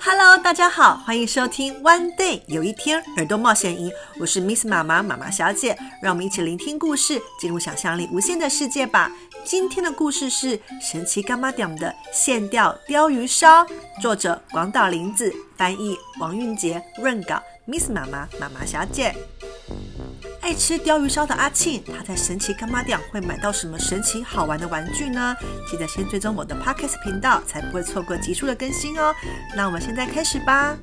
Hello，大家好，欢迎收听 One Day 有一天耳朵冒险营，我是 Miss 妈妈妈妈小姐，让我们一起聆听故事，进入想象力无限的世界吧。今天的故事是神奇柑仔店的线钓鲷鱼烧，作者广岛林子，翻译王韵杰，润稿 Miss 妈妈妈妈小姐。爱吃鯛鱼烧的阿庆，他在神奇干妈店会买到什么神奇好玩的玩具呢？记得先追踪我的 Podcast 频道，才不会错过急速的更新哦。那我们现在开始吧。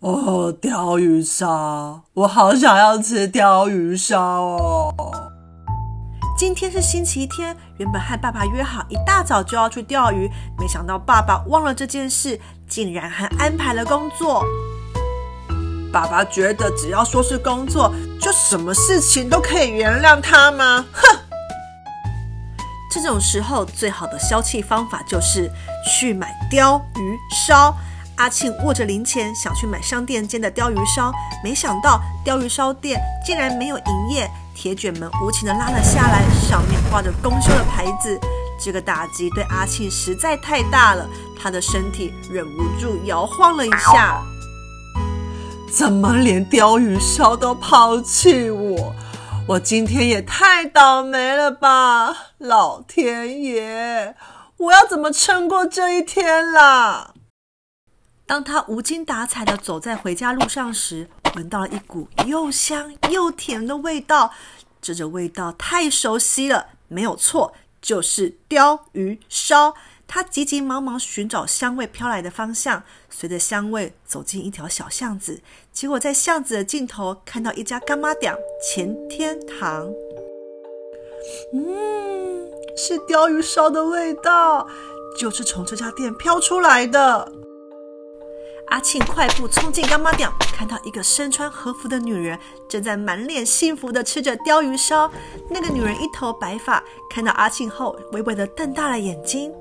哦，鯛鱼烧，我好想要吃鯛鱼烧哦。今天是星期天，原本和爸爸约好一大早就要去钓鱼，没想到爸爸忘了这件事，竟然还安排了工作。爸爸觉得只要说是工作，就什么事情都可以原谅他吗？哼！这种时候最好的消气方法就是去买鲷鱼烧。阿庆握着零钱想去买商店间的鲷鱼烧，没想到鲷鱼烧店竟然没有营业，铁卷门无情地拉了下来，上面挂着公休的牌子。这个打击对阿庆实在太大了，他的身体忍不住摇晃了一下。怎么连鲷鱼烧都抛弃我？我今天也太倒霉了吧！老天爷，我要怎么撑过这一天啦？当他无精打采地走在回家路上时，闻到了一股又香又甜的味道。这种味道太熟悉了，没有错，就是鯛鱼烧。他急急忙忙寻找香味飘来的方向，随着香味走进一条小巷子，结果在巷子的尽头看到一家干妈店前天堂。嗯，是鲷鱼烧的味道，就是从这家店飘出来的。阿庆快步冲进干妈店，看到一个身穿和服的女人正在满脸幸福地吃着鲷鱼烧。那个女人一头白发，看到阿庆后，微微地瞪大了眼睛。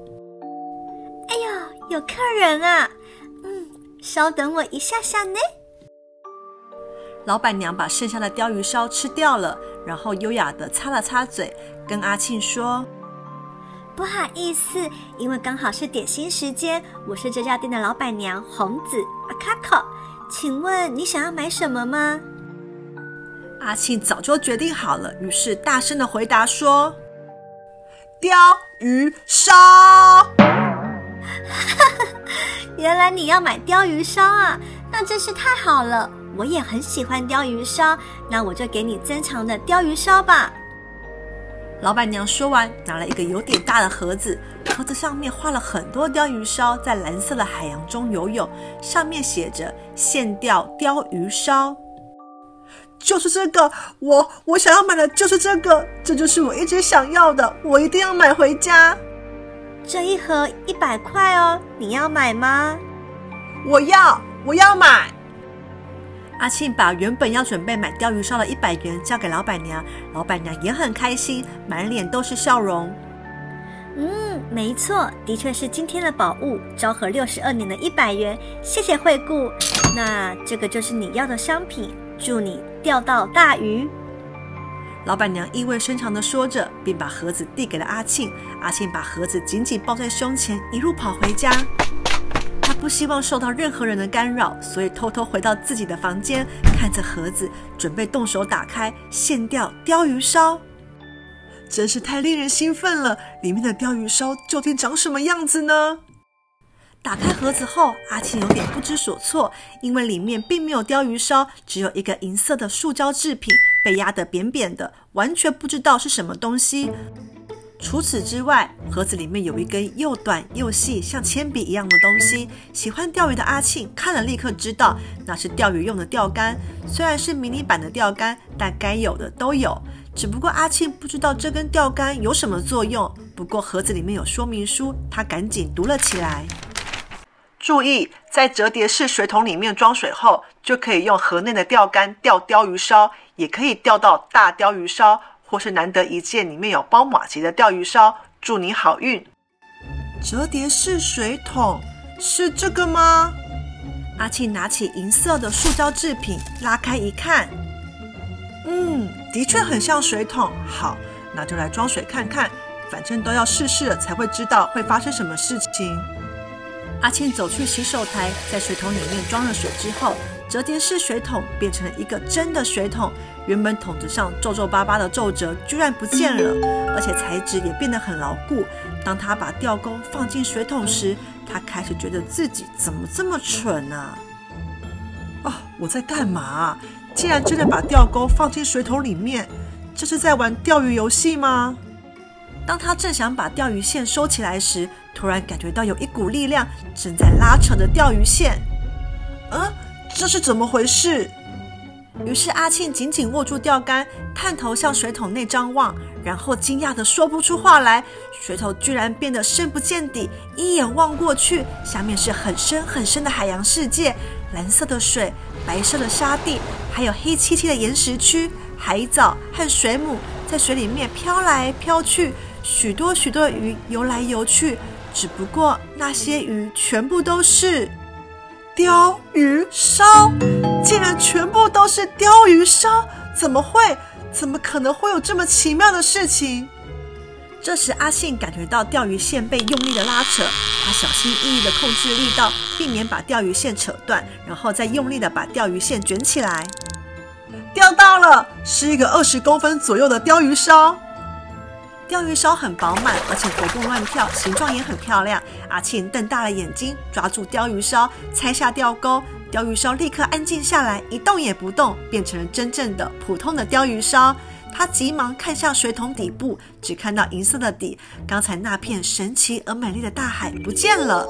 有客人啊！嗯，稍等我一下下呢。老板娘把剩下的鲷鱼烧吃掉了，然后优雅的擦了擦嘴，跟阿庆说：“不好意思，因为刚好是点心时间，我是这家店的老板娘红子阿卡口，请问你想要买什么吗？”阿庆早就决定好了，于是大声的回答说：“鲷鱼烧。”哈 哈原来你要买鲷鱼烧啊，那真是太好了！我也很喜欢鲷鱼烧，那我就给你珍藏的鲷鱼烧吧。老板娘说完，拿了一个有点大的盒子，盒子上面画了很多鲷鱼烧在蓝色的海洋中游泳，上面写着“现钓鲷鱼烧”。就是这个，我我想要买的就是这个，这就是我一直想要的，我一定要买回家。这一盒一百块哦，你要买吗？我要，我要买。阿庆把原本要准备买钓鱼烧的一百元交给老板娘，老板娘也很开心，满脸都是笑容。嗯，没错，的确是今天的宝物，昭和六十二年的一百元，谢谢惠顾。那这个就是你要的商品，祝你钓到大鱼。老板娘意味深长地说着，并把盒子递给了阿庆。阿庆把盒子紧紧抱在胸前，一路跑回家。他不希望受到任何人的干扰，所以偷偷回到自己的房间，看着盒子，准备动手打开现钓鲷鱼烧。真是太令人兴奋了！里面的鲷鱼烧究竟长什么样子呢？打开盒子后，阿庆有点不知所措，因为里面并没有鲷鱼烧，只有一个银色的塑胶制品，被压得扁扁的，完全不知道是什么东西。除此之外，盒子里面有一根又短又细，像铅笔一样的东西。喜欢钓鱼的阿庆看了，立刻知道那是钓鱼用的钓竿。虽然是迷你版的钓竿，但该有的都有。只不过阿庆不知道这根钓竿有什么作用。不过盒子里面有说明书，他赶紧读了起来。注意，在折叠式水桶里面装水后，就可以用盒内的钓竿钓鲷鱼烧，也可以钓到大鯛鱼烧，或是难得一见里面有包麻糬的鯛鱼烧。祝你好运！折叠式水桶是这个吗？阿庆拿起银色的塑胶制品，拉开一看，嗯，的确很像水桶。好，那就来装水看看。反正都要试试了才会知道会发生什么事情。阿庆走去洗手台，在水桶里面装了水之后，折叠式水桶变成了一个真的水桶。原本桶子上皱皱巴巴的皱褶居然不见了，而且材质也变得很牢固。当他把吊钩放进水桶时，他开始觉得自己怎么这么蠢啊！啊，我在干嘛？竟然真的把钓钩放进水桶里面，这是在玩钓鱼游戏吗？当他正想把钓鱼线收起来时，突然感觉到有一股力量正在拉扯着钓鱼线。啊，这是怎么回事？于是阿庆紧紧握住钓竿，探头向水桶内张望，然后惊讶地说不出话来。水桶居然变得深不见底，一眼望过去，下面是很深很深的海洋世界，蓝色的水。白色的沙地，还有黑漆漆的岩石区，海藻和水母在水里面飘来飘去，许多许多鱼游来游去。只不过那些鱼全部都是鲷鱼烧，竟然全部都是鲷鱼烧！怎么会？怎么可能会有这么奇妙的事情？这时，阿信感觉到钓鱼线被用力的拉扯，他小心翼翼的控制力道，避免把钓鱼线扯断，然后再用力的把钓鱼线卷起来。钓到了，是一个二十公分左右的鲷鱼烧。钓鱼烧很饱满，而且活蹦乱跳，形状也很漂亮。阿庆瞪大了眼睛，抓住钓鱼烧，拆下钓钩，钓鱼烧立刻安静下来，一动也不动，变成了真正的普通的钓鱼烧。他急忙看向水桶底部，只看到银色的底，刚才那片神奇而美丽的大海不见了。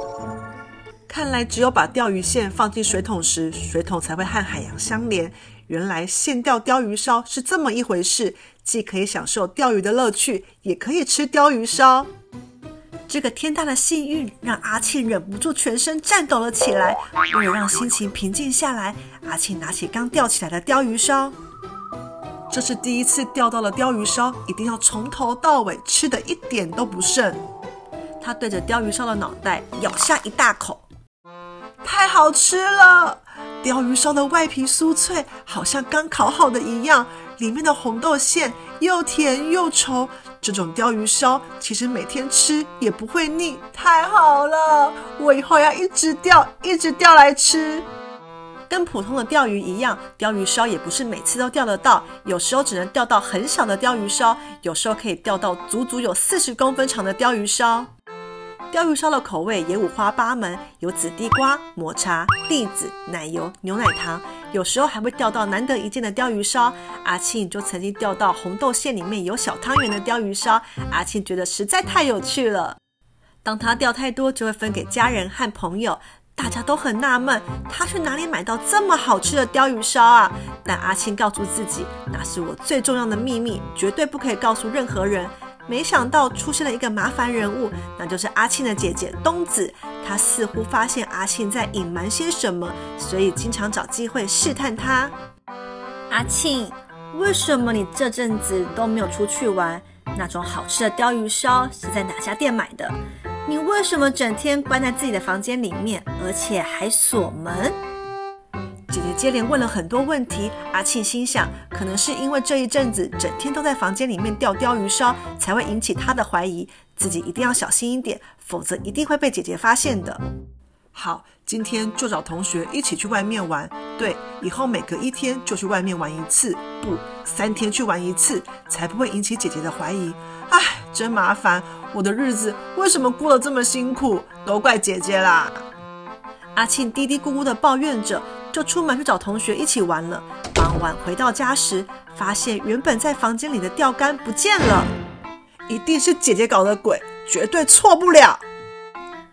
看来只有把钓鱼线放进水桶时，水桶才会和海洋相连。原来现钓鯛鱼烧是这么一回事，既可以享受钓鱼的乐趣，也可以吃鲷鱼烧。这个天大的幸运让阿庆忍不住全身颤抖了起来。为了让心情平静下来，阿庆拿起刚钓起来的鲷鱼烧。这是第一次钓到了鲷鱼烧，一定要从头到尾吃得一点都不剩。他对着鲷鱼烧的脑袋咬下一大口，太好吃了！鲷鱼烧的外皮酥脆，好像刚烤好的一样，里面的红豆馅又甜又稠。这种鯛鱼烧其实每天吃也不会腻，太好了！我以后要一直钓，一直钓来吃。跟普通的钓鱼一样，鲷鱼烧也不是每次都钓得到，有时候只能钓到很小的鲷鱼烧，有时候可以钓到足足有四十公分长的鲷鱼烧。鲷鱼烧的口味也五花八门，有紫地瓜、抹茶、栗子、奶油、牛奶糖，有时候还会钓到难得一见的鲷鱼烧。阿庆就曾经钓到红豆馅里面有小汤圆的鲷鱼烧，阿庆觉得实在太有趣了。当他钓太多，就会分给家人和朋友。大家都很纳闷，他去哪里买到这么好吃的鲷鱼烧啊？但阿庆告诉自己，那是我最重要的秘密，绝对不可以告诉任何人。没想到出现了一个麻烦人物，那就是阿庆的姐姐冬子。她似乎发现阿庆在隐瞒些什么，所以经常找机会试探他。阿庆，为什么你这阵子都没有出去玩？那种好吃的鲷鱼烧是在哪家店买的？你为什么整天关在自己的房间里面，而且还锁门？姐姐接连问了很多问题，阿庆心想，可能是因为这一阵子整天都在房间里面钓鯛鱼烧，才会引起她的怀疑，自己一定要小心一点，否则一定会被姐姐发现的。好，今天就找同学一起去外面玩。对，以后每隔一天就去外面玩一次，不，三天去玩一次，才不会引起姐姐的怀疑。唉，真麻烦，我的日子为什么过得这么辛苦？都怪姐姐啦！阿庆嘀嘀咕咕地抱怨着，就出门去找同学一起玩了。傍晚回到家时，发现原本在房间里的钓竿不见了，一定是姐姐搞的鬼，绝对错不了。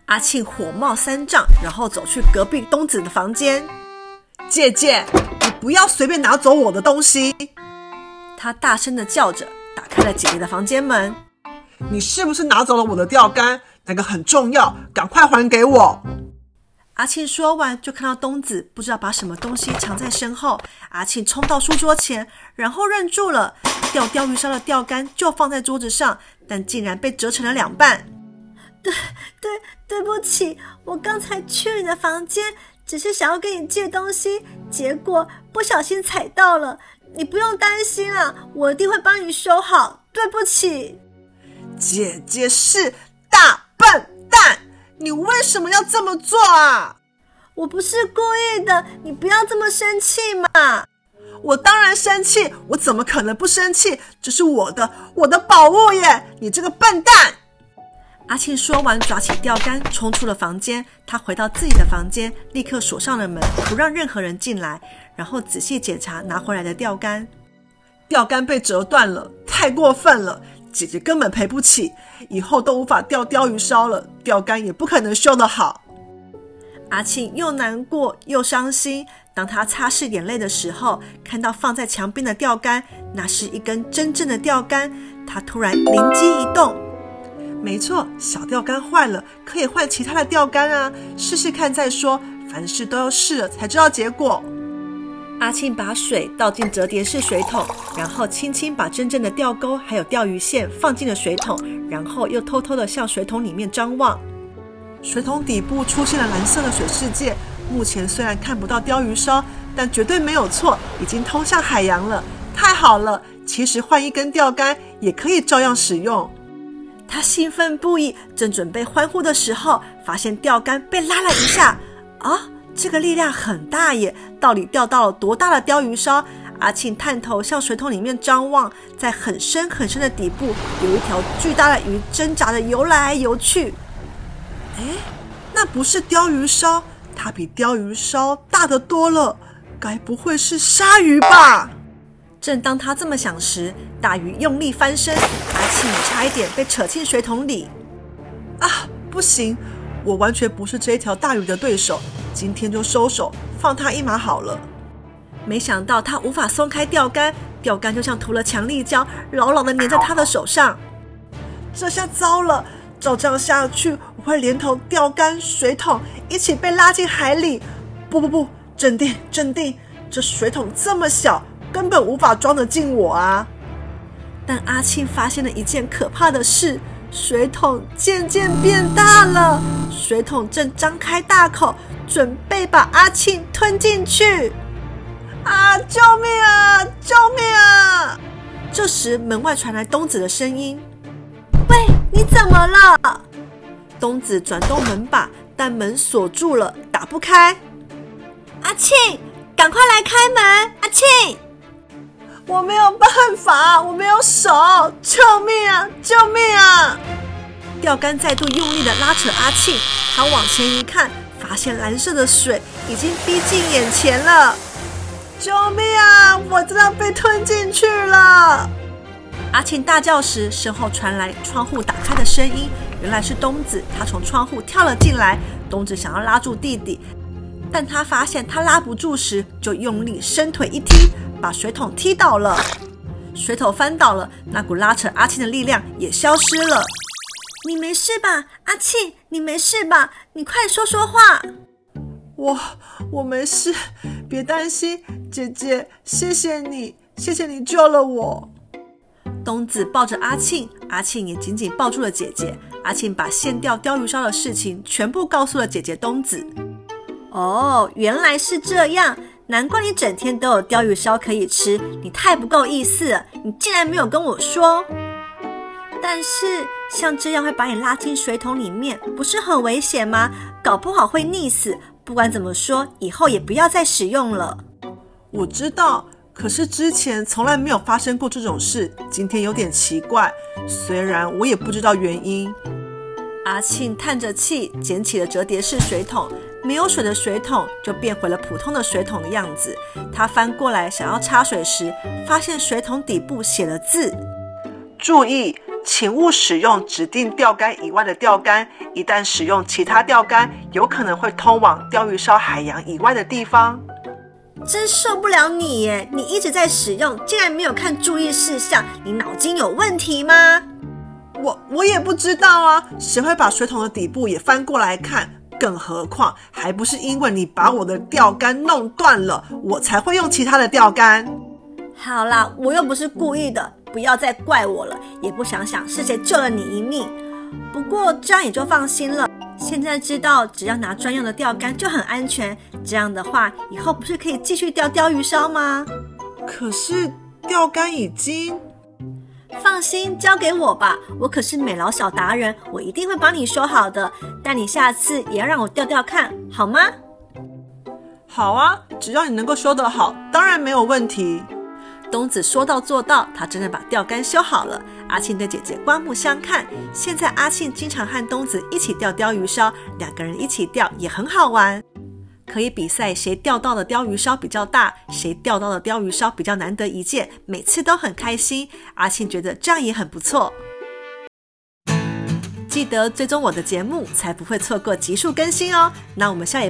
阿庆火冒三丈，然后走去隔壁东子的房间。姐姐，你不要随便拿走我的东西！他大声地叫着。打开了姐姐的房间门，你是不是拿走了我的钓竿？那个很重要，赶快还给我！阿庆说完，就看到东子不知道把什么东西藏在身后。阿庆冲到书桌前，然后愣住了。钓钓鱼烧的钓竿就放在桌子上，但竟然被折成了两半。对对，对不起，我刚才去你的房间，只是想要跟你借东西，结果不小心踩到了。你不用担心啊，我一定会帮你修好。对不起，姐姐是大笨蛋，你为什么要这么做啊？我不是故意的，你不要这么生气嘛！我当然生气，我怎么可能不生气？这是我的，我的宝物耶！你这个笨蛋！阿庆说完，抓起钓竿，冲出了房间。他回到自己的房间，立刻锁上了门，不让任何人进来。然后仔细检查拿回来的钓竿，钓竿被折断了，太过分了！姐姐根本赔不起，以后都无法钓鲷鱼烧了，钓竿也不可能修得好。阿庆又难过又伤心。当他擦拭眼泪的时候，看到放在墙边的钓竿，那是一根真正的钓竿。他突然灵机一动，没错，小钓竿坏了，可以换其他的钓竿啊，试试看再说。凡事都要试了才知道结果。阿庆把水倒进折叠式水桶，然后轻轻把真正的钓钩还有钓鱼线放进了水桶，然后又偷偷地向水桶里面张望。水桶底部出现了蓝色的水世界。目前虽然看不到鲷鱼烧，但绝对没有错，已经通向海洋了。太好了！其实换一根钓竿也可以照样使用。他兴奋不已，正准备欢呼的时候，发现钓竿被拉了一下。啊，这个力量很大耶！到底钓到了多大的鲷鱼烧？阿庆探头向水桶里面张望，在很深很深的底部，有一条巨大的鱼挣扎着游来游去。哎，那不是鲷鱼烧。它比鲷鱼烧大得多了，该不会是鲨鱼吧？正当他这么想时，大鱼用力翻身，阿庆差一点被扯进水桶里。啊，不行，我完全不是这一条大鱼的对手，今天就收手，放他一马好了。没想到他无法松开钓竿，钓竿就像涂了强力胶，牢牢地粘在他的手上。这下糟了！照这样下去，我会连同钓竿、水桶一起被拉进海里。不不不，镇定镇定，这水桶这么小，根本无法装得进我啊！但阿庆发现了一件可怕的事：水桶渐渐变大了，水桶正张开大口，准备把阿庆吞进去。啊！救命啊！救命啊！这时，门外传来东子的声音。喂，你怎么了？东子转动门把，但门锁住了，打不开。阿庆，赶快来开门！阿庆，我没有办法，我没有手，救命啊！救命啊！钓竿再度用力地拉扯阿庆，他往前一看，发现蓝色的水已经逼近眼前了。救命啊！我真的被吞进去了。阿庆大叫时，身后传来窗户打开的声音。原来是东子，他从窗户跳了进来。东子想要拉住弟弟，但他发现他拉不住时，就用力伸腿一踢，把水桶踢倒了。水桶翻倒了，那股拉扯阿庆的力量也消失了。你没事吧，阿庆？你没事吧？你快说说话。我我没事，别担心，姐姐，谢谢你，谢谢你救了我。东子抱着阿庆，阿庆也紧紧抱住了姐姐。阿庆把线钓鲷鱼烧的事情全部告诉了姐姐东子。哦，原来是这样，难怪你整天都有鲷鱼烧可以吃。你太不够意思了，你竟然没有跟我说。但是像这样会把你拉进水桶里面，不是很危险吗？搞不好会溺死。不管怎么说，以后也不要再使用了。我知道。可是之前从来没有发生过这种事，今天有点奇怪。虽然我也不知道原因。阿庆叹着气，捡起了折叠式水桶，没有水的水桶就变回了普通的水桶的样子。他翻过来想要插水时，发现水桶底部写了字：“注意，请勿使用指定钓竿以外的钓竿。一旦使用其他钓竿，有可能会通往钓鱼烧海洋以外的地方。”真受不了你耶！你一直在使用，竟然没有看注意事项，你脑筋有问题吗？我我也不知道啊，谁会把水桶的底部也翻过来看？更何况还不是因为你把我的钓竿弄断了，我才会用其他的钓竿。好啦，我又不是故意的，不要再怪我了，也不想想是谁救了你一命。不过这样也就放心了。现在知道，只要拿专用的钓竿就很安全。这样的话，以后不是可以继续钓钓鱼烧吗？可是钓竿已经……放心，交给我吧，我可是美劳小达人，我一定会帮你修好的。但你下次也要让我钓钓看，好吗？好啊，只要你能够修得好，当然没有问题。东子说到做到，他真的把钓竿修好了。阿庆对姐姐刮目相看。现在阿庆经常和东子一起钓鲷鱼烧，两个人一起钓也很好玩。可以比赛谁钓到的鲷鱼烧比较大，谁钓到的鲷鱼烧比较难得一见，每次都很开心。阿庆觉得这样也很不错。记得追踪我的节目，才不会错过集数更新哦。那我们下一拜。